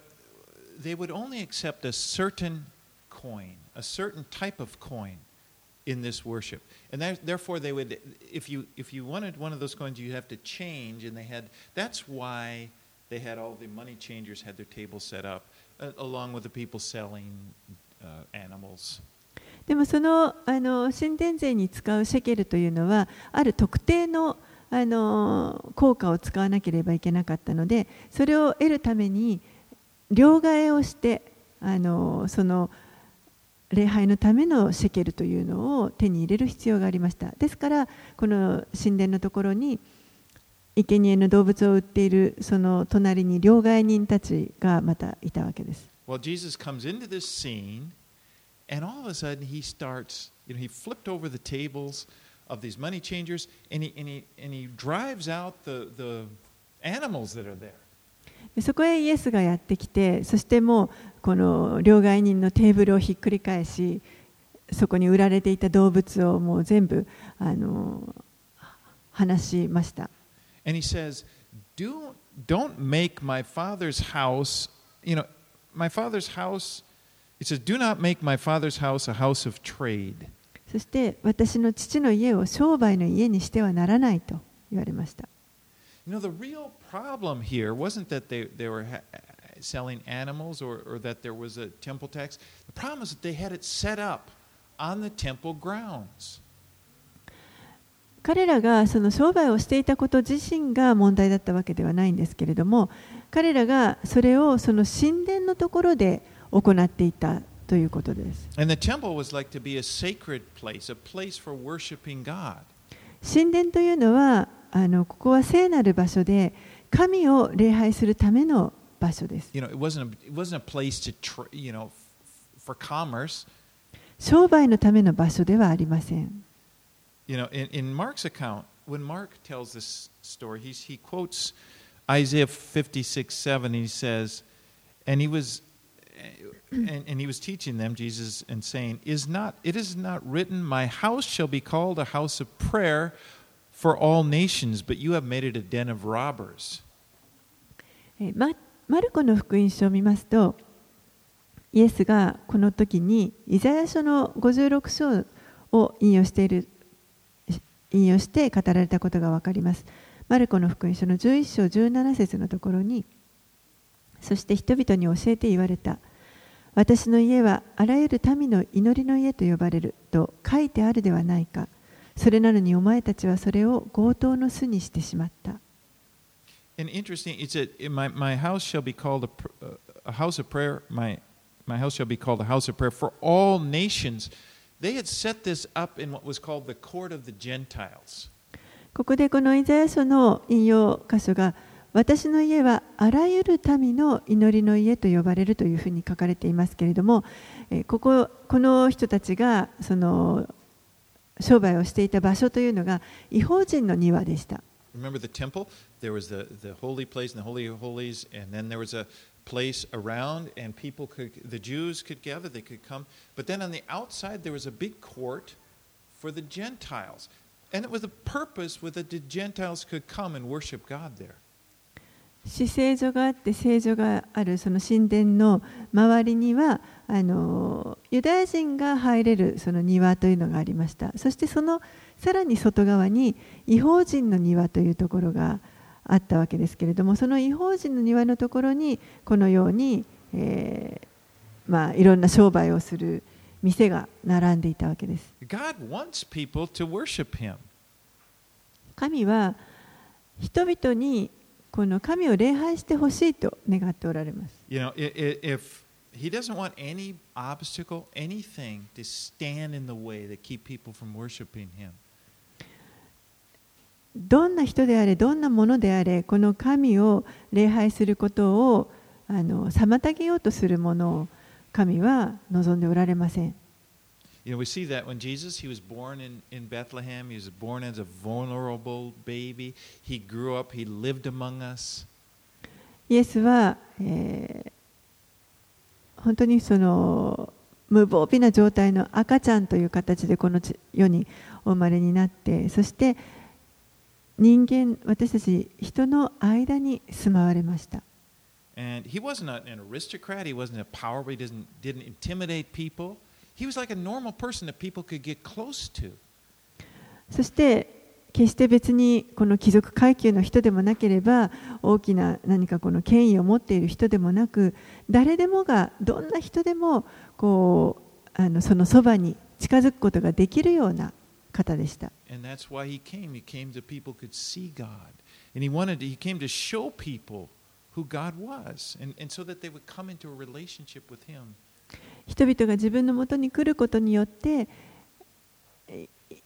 Speaker 1: they would only accept a certain coin, a certain type of coin in this worship. And that, therefore they would if you if you wanted one of those coins you have to change and they had that's why they had all the money changers had their tables set up uh, along with the people selling uh, animals.
Speaker 2: でもそのあの神殿税に使うシェケルというのはある特定のあの効果を使わなければいけなかったのでそれを得るために 両替をしてあのその礼拝のためのシェケルというのを手に入れる必要がありましたですからこの神殿のところに生贄の動物を売っているその隣に両替人たちがまたいたわけです
Speaker 1: Well, Jesus comes into this scene, and all of a sudden he starts, you know, he flipped over the tables of these money changers, and he, and he, and he drives out the, the animals that are there.
Speaker 2: でそこへイエスがやってきてそしてもうこの両替人のテーブルをひっくり返しそこに売られていた動物をもう全部あの話しました
Speaker 1: And he says, Do, Don't make my father's house, you know, my father's house, it says, Do not make my father's house a house of trade.
Speaker 2: そして私の父の家を商売の家にしてはならないと言われました
Speaker 1: You know, the real problem here wasn't that they, they were ha- selling animals or, or that there was a temple tax. The problem is that they had it set up on the temple grounds.
Speaker 2: 彼らがその商売をしていたこと自身が問題だったわけではないんですけれども彼らがそれをその神殿のところで行っていたということです
Speaker 1: And the temple was like to be a sacred place, a place for worshiping God.
Speaker 2: 神殿というのはあのここは聖なる場所で神を礼拝するための場所です
Speaker 1: You know, it wasn't a, it wasn't a place to, tr- you know, f- for commerce.
Speaker 2: 商売のための場所ではありません
Speaker 1: You know, in, in Mark's account, when Mark tells this story, he's, he quotes Isaiah 56 7, and he says, and he was and, and he was teaching them, Jesus, and saying, Is not it is not written, My house shall be called a house of prayer for all nations, but you have made it a den of robbers.
Speaker 2: ママルコの福音書を見ますとイエスがこの時にイザヤ書の56章を引用している引用して語られたことが分かります。マルコの福音書の11章17節のところにそして人々に教えて言われた私の家はあらゆる民の祈りの家と呼ばれると書いてあるではないかそれなのにお前たちはそれを強盗の巣にしてしまった
Speaker 1: And interesting, it said, my, my house shall be called a, uh, a house of prayer. My, my house shall be called a house of prayer for all nations. They had set this up in what was called the court of the Gentiles.
Speaker 2: ここでこのイザヤ書の引用箇所が私の家はあらゆる民の祈りの家と呼ばれるというふうに書かれていますけれども、えーこここの人たちがその商売をしていた場所というのが違法人の庭でした。
Speaker 1: Remember the temple? There was the, the holy place and the holy of holies, and then there was a place around, and people could, the Jews could gather, they could come. But then on the outside, there was a big court for the Gentiles. And it was a purpose where the Gentiles could come and worship God there.
Speaker 2: 死聖所があって聖所があるその神殿の周りにはあのユダヤ人が入れるその庭というのがありましたそしてそのさらに外側に違法人の庭というところがあったわけですけれどもその違法人の庭のところにこのように、えーまあ、いろんな商売をする店が並んでいたわけです.神は人々にこの神を礼拝してほしいと願っておられます
Speaker 1: You know, if He doesn't want any obstacle, anything to stand in the way that keep people from worshiping Him.
Speaker 2: どんな人であれ、どんなものであれ、この神を礼拝することをあの妨げようとするものを神は望んでおられません。
Speaker 1: You know, we see that when Jesus, he was born in, in Bethlehem, he was born as a vulnerable baby. He grew up, he lived among us.
Speaker 2: イエスは、えー本当にその無防備な状態の赤ちゃんという形でこの地世にお生まれになって、そして人間、私たち人の間に住まわれました。
Speaker 1: And he wasn't a- an aristocrat, he wasn't a power, he didn't, didn't intimidate people.
Speaker 2: そして、決して別にこの貴族階級の人でもなければ、大きな何かこの権威を持っている人でもなく、誰でもが、どんな人でもこうあのそのそばに近づくことができるような方でした。人々が自分のもとに来ることによって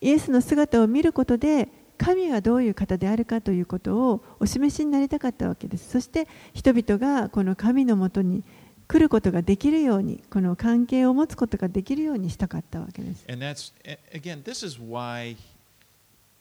Speaker 2: イエスの姿を見ることで神がどういう方であるかということをお示しになりたかったわけですそして人々がこの神のもとに来ることができるようにこの関係を持つことができるようにしたかったわけです
Speaker 1: And that's, again, this is why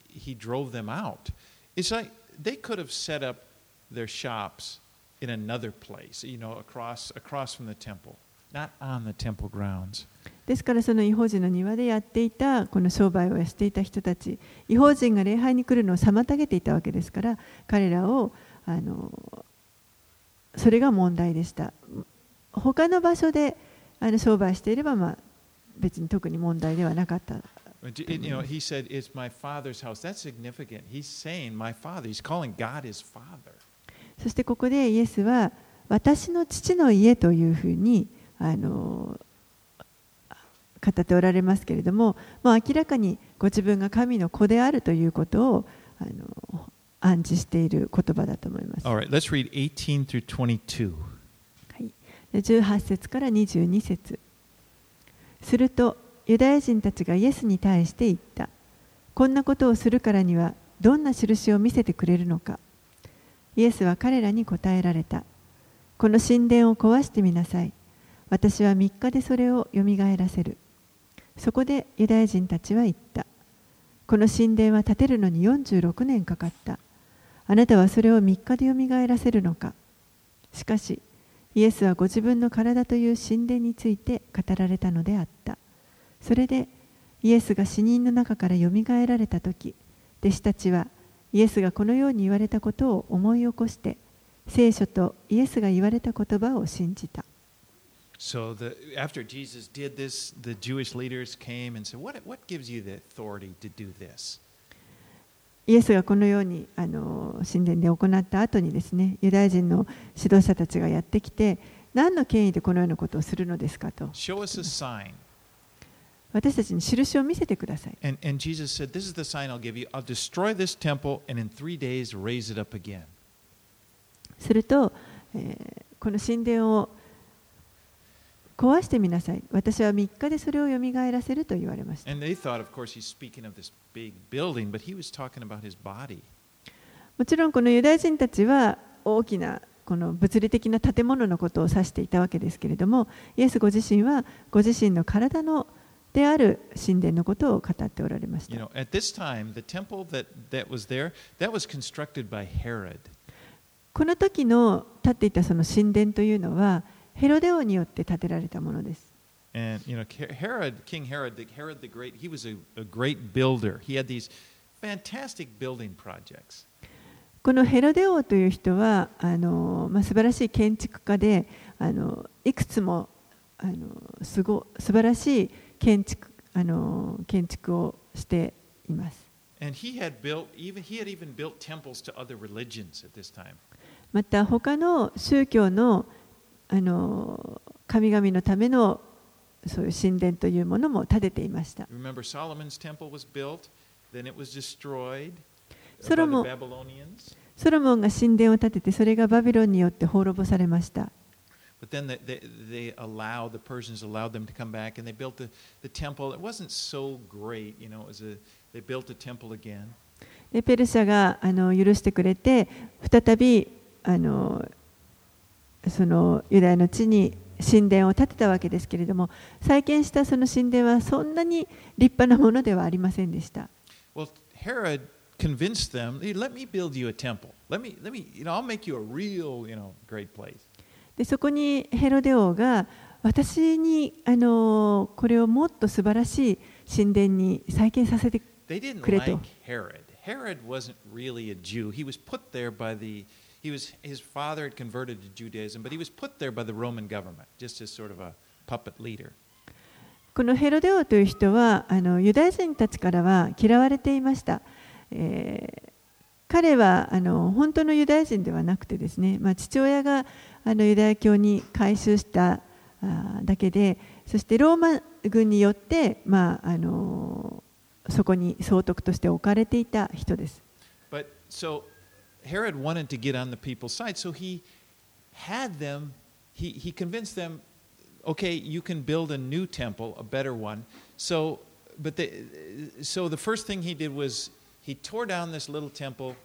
Speaker 1: he drove them out. It's like they could have set up their shops in another place, you know, across, across from the temple, not on the temple grounds.
Speaker 2: ですからその違法人の庭でやっていたこの商売をしていた人たち違法人が礼拝に来るのを妨げていたわけですから彼らをあのそれが問題でした他の場所であの商売していれば、まあ、別に特に問題ではなかった
Speaker 1: But, You know, he said, It's my father's house. That's significant. He's saying, My father. He's calling God his father.
Speaker 2: そしてここでイエスは私の父の家というふうにあの語っておられますけれどももう明らかにご自分が神の子であるということをあの暗示している言葉だと思います。
Speaker 1: All right, let's read 18 through 22.
Speaker 2: はい、で18節から22節。するとユダヤ人たちがイエスに対して言った。こんなことをするからにはどんな印を見せてくれるのか。イエスは彼らに答えられた。この神殿を壊してみなさい私は3日でそれをよみがえらせる。そこでユダヤ人たちは言った。この神殿は建てるのに46年かかった。あなたはそれを3日でよみがえらせるのか。しかしイエスはご自分の体という神殿について語られたのであった。それでイエスが死人の中からよみがえられた時弟子たちはイエスがこのように言われたことを思い起こして聖書とイエスが言われた言葉を信じた。
Speaker 1: So the, after Jesus did this, the Jewish leaders came and said, what, what gives you the authority to do this?
Speaker 2: イエスがこのようにあの神殿で行った後にですね、ユダヤ人の指導者たちがやってきて、何の権威でこのようなことをするのですかと。
Speaker 1: Show us a sign.
Speaker 2: 私たちに印を見せてください。
Speaker 1: And, and Jesus said, This is the sign I'll give you. I'll destroy this temple and in three days raise it up again.
Speaker 2: すると、えーこの神殿を壊してみなさい。私は3日でそれをよみがえらせると言われました。もちろん、このユダヤ人たちは大きなこの物理的な建物のことを指していたわけですけれども、イエスご自身はご自身の体のである神殿のことを語っておられました。この時の建っていたその神殿というのは、ヘロデ王によって建てられたものです。
Speaker 1: And, you know, Herod, King Herod, Herod the Great, he was a, a great builder. He had these fantastic building projects.
Speaker 2: このヘロデ王という人はあの、まあ、素晴らしい建築家であのいくつもあのすご素晴らしい建築あの建築をしています。また他の宗教のあの神々のためのそういう神殿というものも建てていました。ソロモンが神殿を建てて、それがバビロンによって滅ぼされました。でペルシャがあの許してくれて、再びあのそのユダヤの地に神殿を建てたわけですけれども再建したその神殿はそんなに立派なものではありませんでした。
Speaker 1: Well, Herod convinced them, hey, let me build you a temple. Let me, let me, you know, I'll make you a real, you know, great place.
Speaker 2: でそこにヘロデ王が私にあのこれをもっと素晴らしい神殿に再建させて
Speaker 1: They didn't like Herod. Herod wasn't really a Jew. He was put there by the, he was, his father had converted to Judaism, but he was put there by the Roman government, just as sort of a puppet leader.
Speaker 2: このヘロデ王という人はあのユダヤ人たちからは嫌われていました。えー彼はあの本当のユダヤ人ではなくてですね、まあ、父親があのユダヤ教に改宗しただけでそしてローマ軍によって、まあ、あのそこに総督として置かれていた人です。
Speaker 1: But so Herod wanted to get on the people's side, so he had them, he, he convinced them, okay, you can build a new temple, a better one. So, but the, so the first thing he did was he tore down this little temple,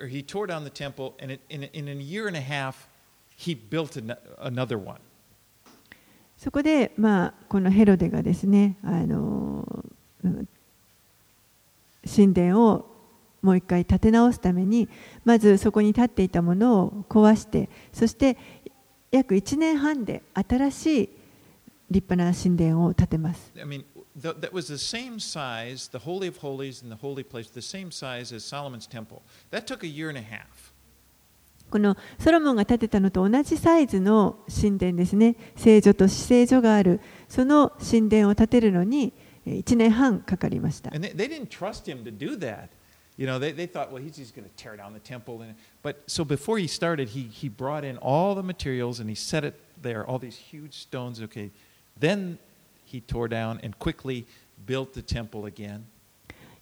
Speaker 1: or he tore down the temple, and it, in, in a year and a half, he built an, another one.
Speaker 2: そこで、まあ、このヘロデがですね、あのうん神殿を もう一回建て直すためにまずそこに建っていたものを壊してそして約1年半で新しい立派な神殿を建てます。
Speaker 1: I mean, th- that was the same size, the Holy of Holies and the Holy Place, the same size as Solomon's temple. That took a year and a half.
Speaker 2: このソロモンが建てたのと同じサイズの神殿ですね聖女と死聖所があるその神殿を建てるのに1年半かかりました。
Speaker 1: And they, they didn't trust him to do that. You know, they, they thought, well, he's just going to tear down the temple. And, but so before he started, he, he brought in all the materials and he set it there, all these huge stones. Okay. Then he tore down and quickly built the temple again.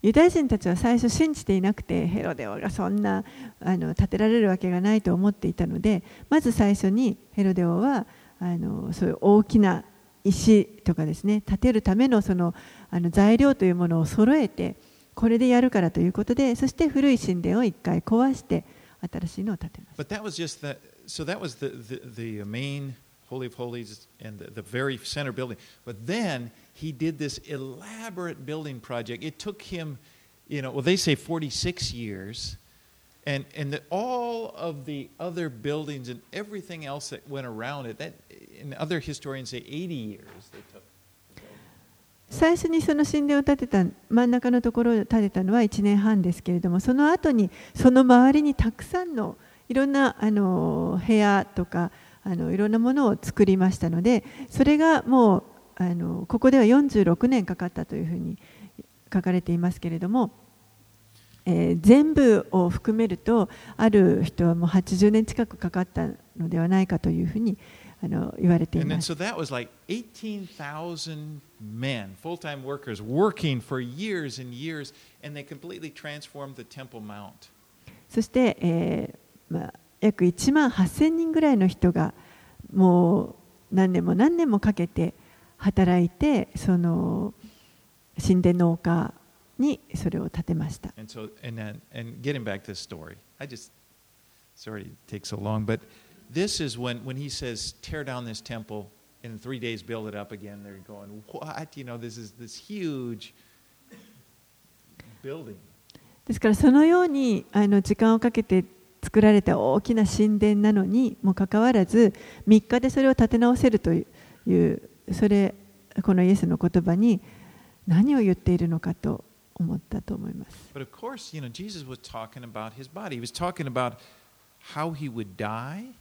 Speaker 2: ユダヤ人たちは最初信じていなくてヘロデ王がそんなあの建てられるわけがないと思っていたのでまず最初にヘロデ王はあのそういう大きな石とかですね建てるためのそのあの材料というものを揃えてこれでやるからということでそして古い神殿を一回壊して新しいのを建てます。
Speaker 1: But that was just the, so that was the, the, the main Holy of Holies and the, the very center building. But then he did this elaborate building project. It took him, you know, well, they say 46 years. And, and the, all of the other buildings and everything else that went around it, that, and other historians say 80 years they took.
Speaker 2: 最初にその神殿を建てた真ん中のところを建てたのは1年半ですけれどもその後にその周りにたくさんのいろんなあの部屋とかあのいろんなものを作りましたのでそれがもうあのここでは46年かかったというふうに書かれていますけれども、えー全部を含めるとある人はもう80年近くかかったのではないかというふうにあの言われています。そして、えーまあ、約1万8000人ぐらいの人がもう何年も何年もかけて働いてその神殿の丘にそれを建てました。
Speaker 1: this is when, when he says, tear down this temple and in three days build it up again. They're going, what? You know, this is this huge building.
Speaker 2: ですからそのようにあの時間をかけて作られた大きな神殿なのにもかかわらず3日でそれを建て直せるというそれこのイエスの言葉に何を言っているのかと思ったと思います。
Speaker 1: But of course, you know, Jesus was talking about his body. He was talking about how he would die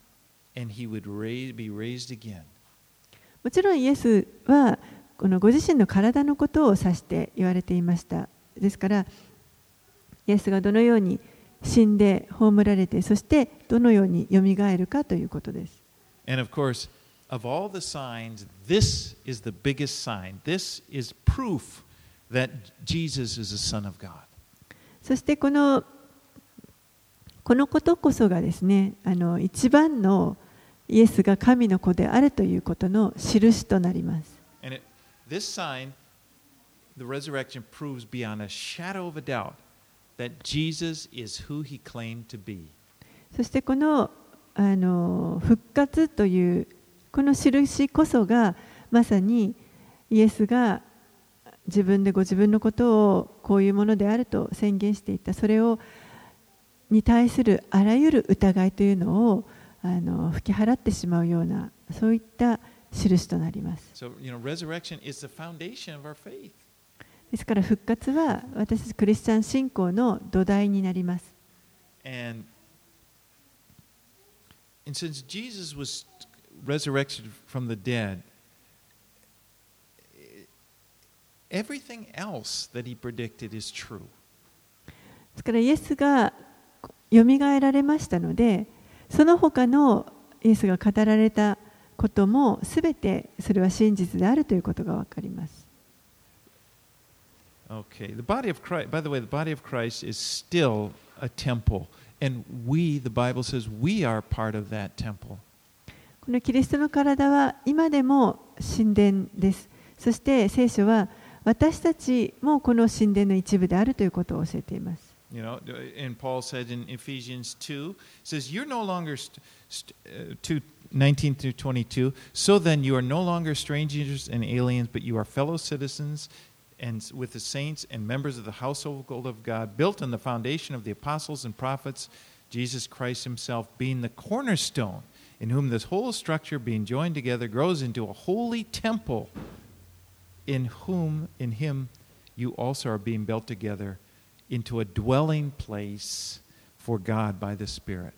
Speaker 2: もちろん、イエスはこのご自身の体のことを指して言われていました。ですから、イエスがどのように死んで葬られて、そしてどのように蘇るかということです。そしてこの、このことこそがですね、あの一番のイエスが神の子であるということの印となります。
Speaker 1: It, sign, doubt,
Speaker 2: そしてこのあの復活というこの印こそがまさにイエスが自分でご自分のことをこういうものであると宣言していたそれをに対するあらゆる疑いというのをあの吹き払ってしまうようなそういった印となります。ですから復活は私たちクリスチャン信仰の土台になります。ですから、イエスが蘇られましたので、その他のイエスが語られたこともすべてそれは真実であるということがわかります。
Speaker 1: Okay, the body of Christ, by the way, the body of Christ is still a temple. And we, the Bible says, we are part of that temple.
Speaker 2: このキリストの体は今でも神殿です。そして聖書は私たちもこの神殿の一部であるということを教えています。
Speaker 1: You know, and Paul said in Ephesians 2, says, You're no longer, st- st- uh, 2, 19 through 22, so then you are no longer strangers and aliens, but you are fellow citizens and with the saints and members of the household of God, built on the foundation of the apostles and prophets, Jesus Christ himself being the cornerstone, in whom this whole structure being joined together grows into a holy temple, in whom, in him, you also are being built together into a dwelling place for God by the Spirit.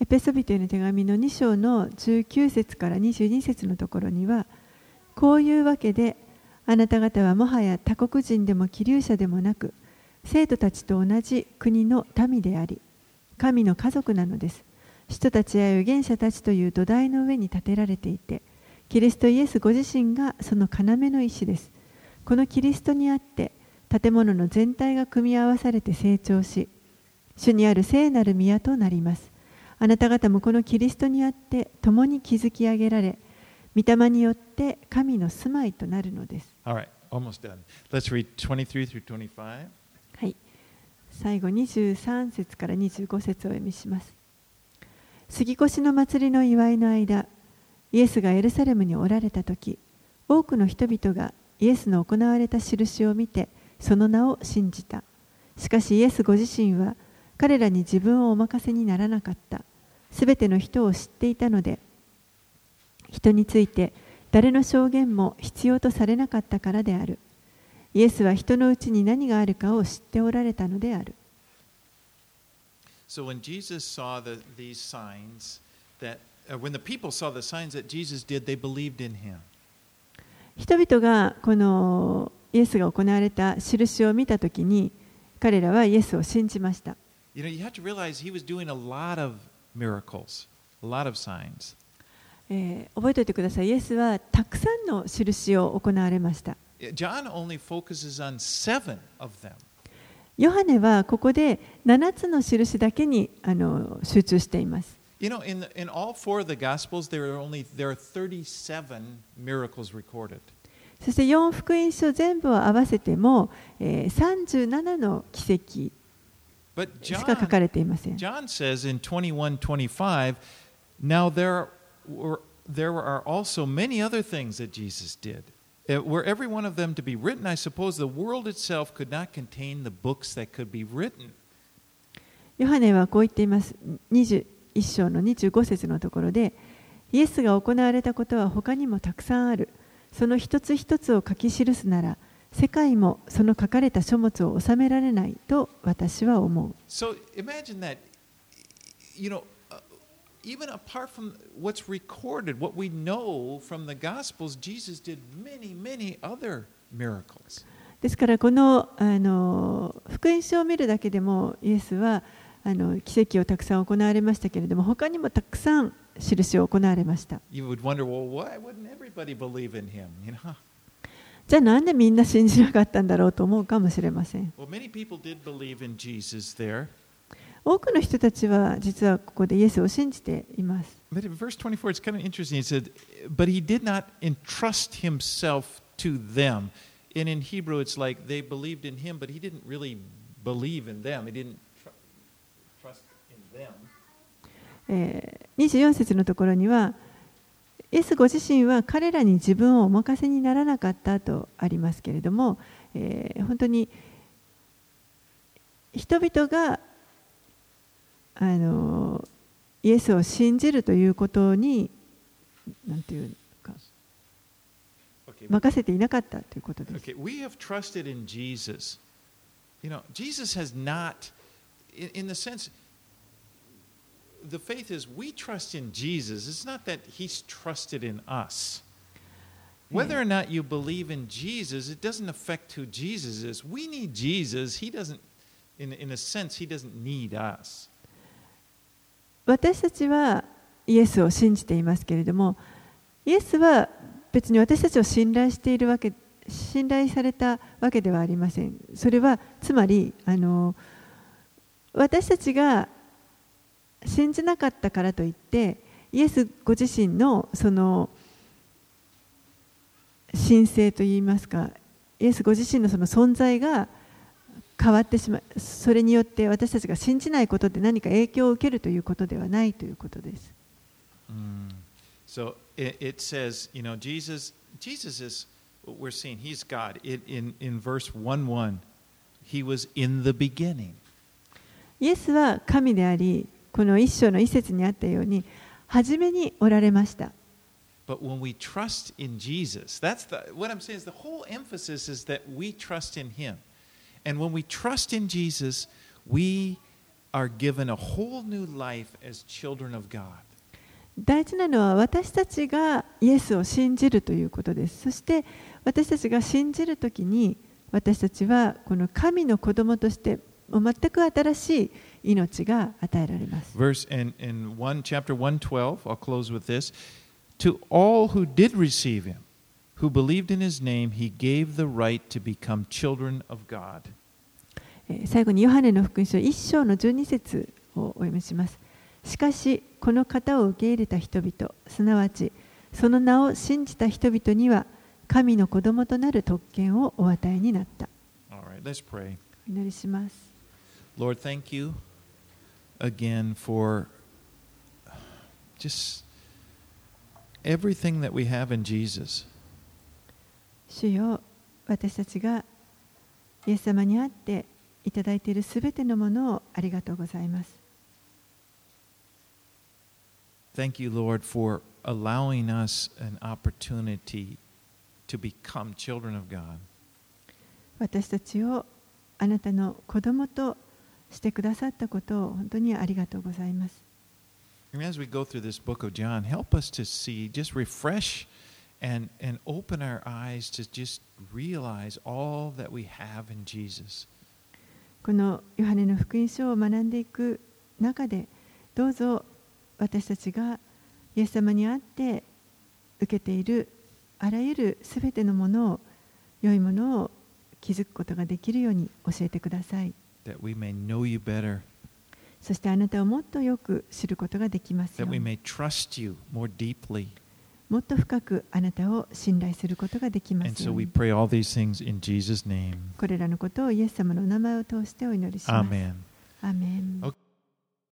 Speaker 2: エペソビトへの手紙の2章の19節から22節のところにはこういうわけであなた方はもはや他国人でも気流者でもなく生徒たちと同じ国の民であり神の家族なのです人たちや預言者たちという土台の上に建てられていてキリストイエスご自身がその要の石ですこのキリストにあって建物の全体が組み合わされて成長し主にある聖なる宮となりますあなた方もこのキリストにあって共に築き上げられ、御霊によって神の住まいとなるのです。
Speaker 1: All right, almost done. Let's read 23 through 25.
Speaker 2: はい、最後23節から25節をお読みします。杉越の祭りの祝いの間、イエスがエルサレムにおられた時多くの人々がイエスの行われた印を見てその名を信じた。しかしイエスご自身は彼らに自分をお任せにならなかった。すべての人を知っていたので人について誰の証言も必要とされなかったからである。イエスは人のうちに何があるかを知っておられたのである。
Speaker 1: So when Jesus saw the, these signs, that uh, when the people saw the signs that Jesus did, they believed in him.
Speaker 2: 人々がこのイエスが行われた印を見たときに彼らはイエスを信じました。覚えておいてください。イエスはたくさんの印を行われました。ヨハネはここで7つの印だけに集中しています。そして4福音書全部を合わせても、えー37の奇跡しか書かれていません。
Speaker 1: John says in 21 25, now there were, there are also many other things that Jesus did. Uh, Were every one of them to be written, I suppose the world itself could not contain the books that could be written.
Speaker 2: ヨハネはこう言っています。21章の25節のところで、イエスが行われたことは他にもたくさんある。その一つ一つを書き記すなら、世界もその書かれた書物を収められないと私は思う。
Speaker 1: So imagine that, you know, uh, even apart from what's recorded, what we know from the Gospels, Jesus did many, many other miracles.
Speaker 2: ですからこのあの福音書を見るだけでもイエスはあの奇跡をたくさん行われましたけれども他にもたくさん印行われました。じゃあなんでみんな信じなかったんだろうと思うかもしれません。多くの人たちは実はここでイエスを信じています。えー24節のところにはイエスご自身は彼らに自分をお任せにならなかったとありますけれども、えー本当に人々があのイエスを信じるということになんていうか任せていなかったということです。
Speaker 1: okay, we have trusted in Jesus. You know, Jesus has not, in, in the sense, the faith is we trust in Jesus. It's not that he's trusted in us. Whether or not you believe in Jesus, it doesn't affect who Jesus is. We need Jesus. He doesn't, in, in a sense, he doesn't need us.
Speaker 2: 私たちはイエスを信じていますけれどもイエスは別に私たちを信頼しているわけ信頼されたわけではありませんそれはつまりあの私たちが 信じなかったからといってイエスご自身のその神聖といいますかイエスご自身のその存在が変わってしまうそれによって私たちが信じないことで何か影響を受けるということではないということです。
Speaker 1: So it, it says, you know, Jesus, Jesus is, we're seeing, he's God. It, in, in verse 1 1, he was in the beginning.
Speaker 2: イエスは神であり、この一章の一節にあったように、初めにおられました。大事なのは私たちがイエスを信じるということです。そして私たちが信じるときに、私たちはこの神の子供として全く新しい命が与えられます。
Speaker 1: Verse in, in one chapter 112, I'll close with this. To all who did receive him, who believed in his name, he gave the right to become children of God.
Speaker 2: えー最後にヨハネの福音書1章の12節をお読みします。しかし、この方を受け入れた人々、すなわち、その名を信じた人々には、神の子供となる特権をお与えになった。
Speaker 1: All right, let's pray.
Speaker 2: お祈りします。
Speaker 1: Lord, thank you again for just everything that we have in Jesus.
Speaker 2: 主よ私たちがイエス様にあっていただいているすべてのものをありがとうございます。
Speaker 1: Thank you, Lord, for allowing us an opportunity to become children of God.
Speaker 2: 私たちをあなたの子供と してくださったことを本当にありがとうございます。
Speaker 1: As we go through this book of John, help us to see, just refresh and, and open our eyes to just realize all that we have in Jesus.
Speaker 2: このヨハネの福音書を学んでいく中でどうぞ私たちがイエス様にあって受けているあらゆるすべてのものを良いものを気づくことができるように教えてくださいそしてあなたをもっとよく知ることができます。もっと深くあなたを信頼することができます。これらのことをイエス様のお名前を通してお祈りします。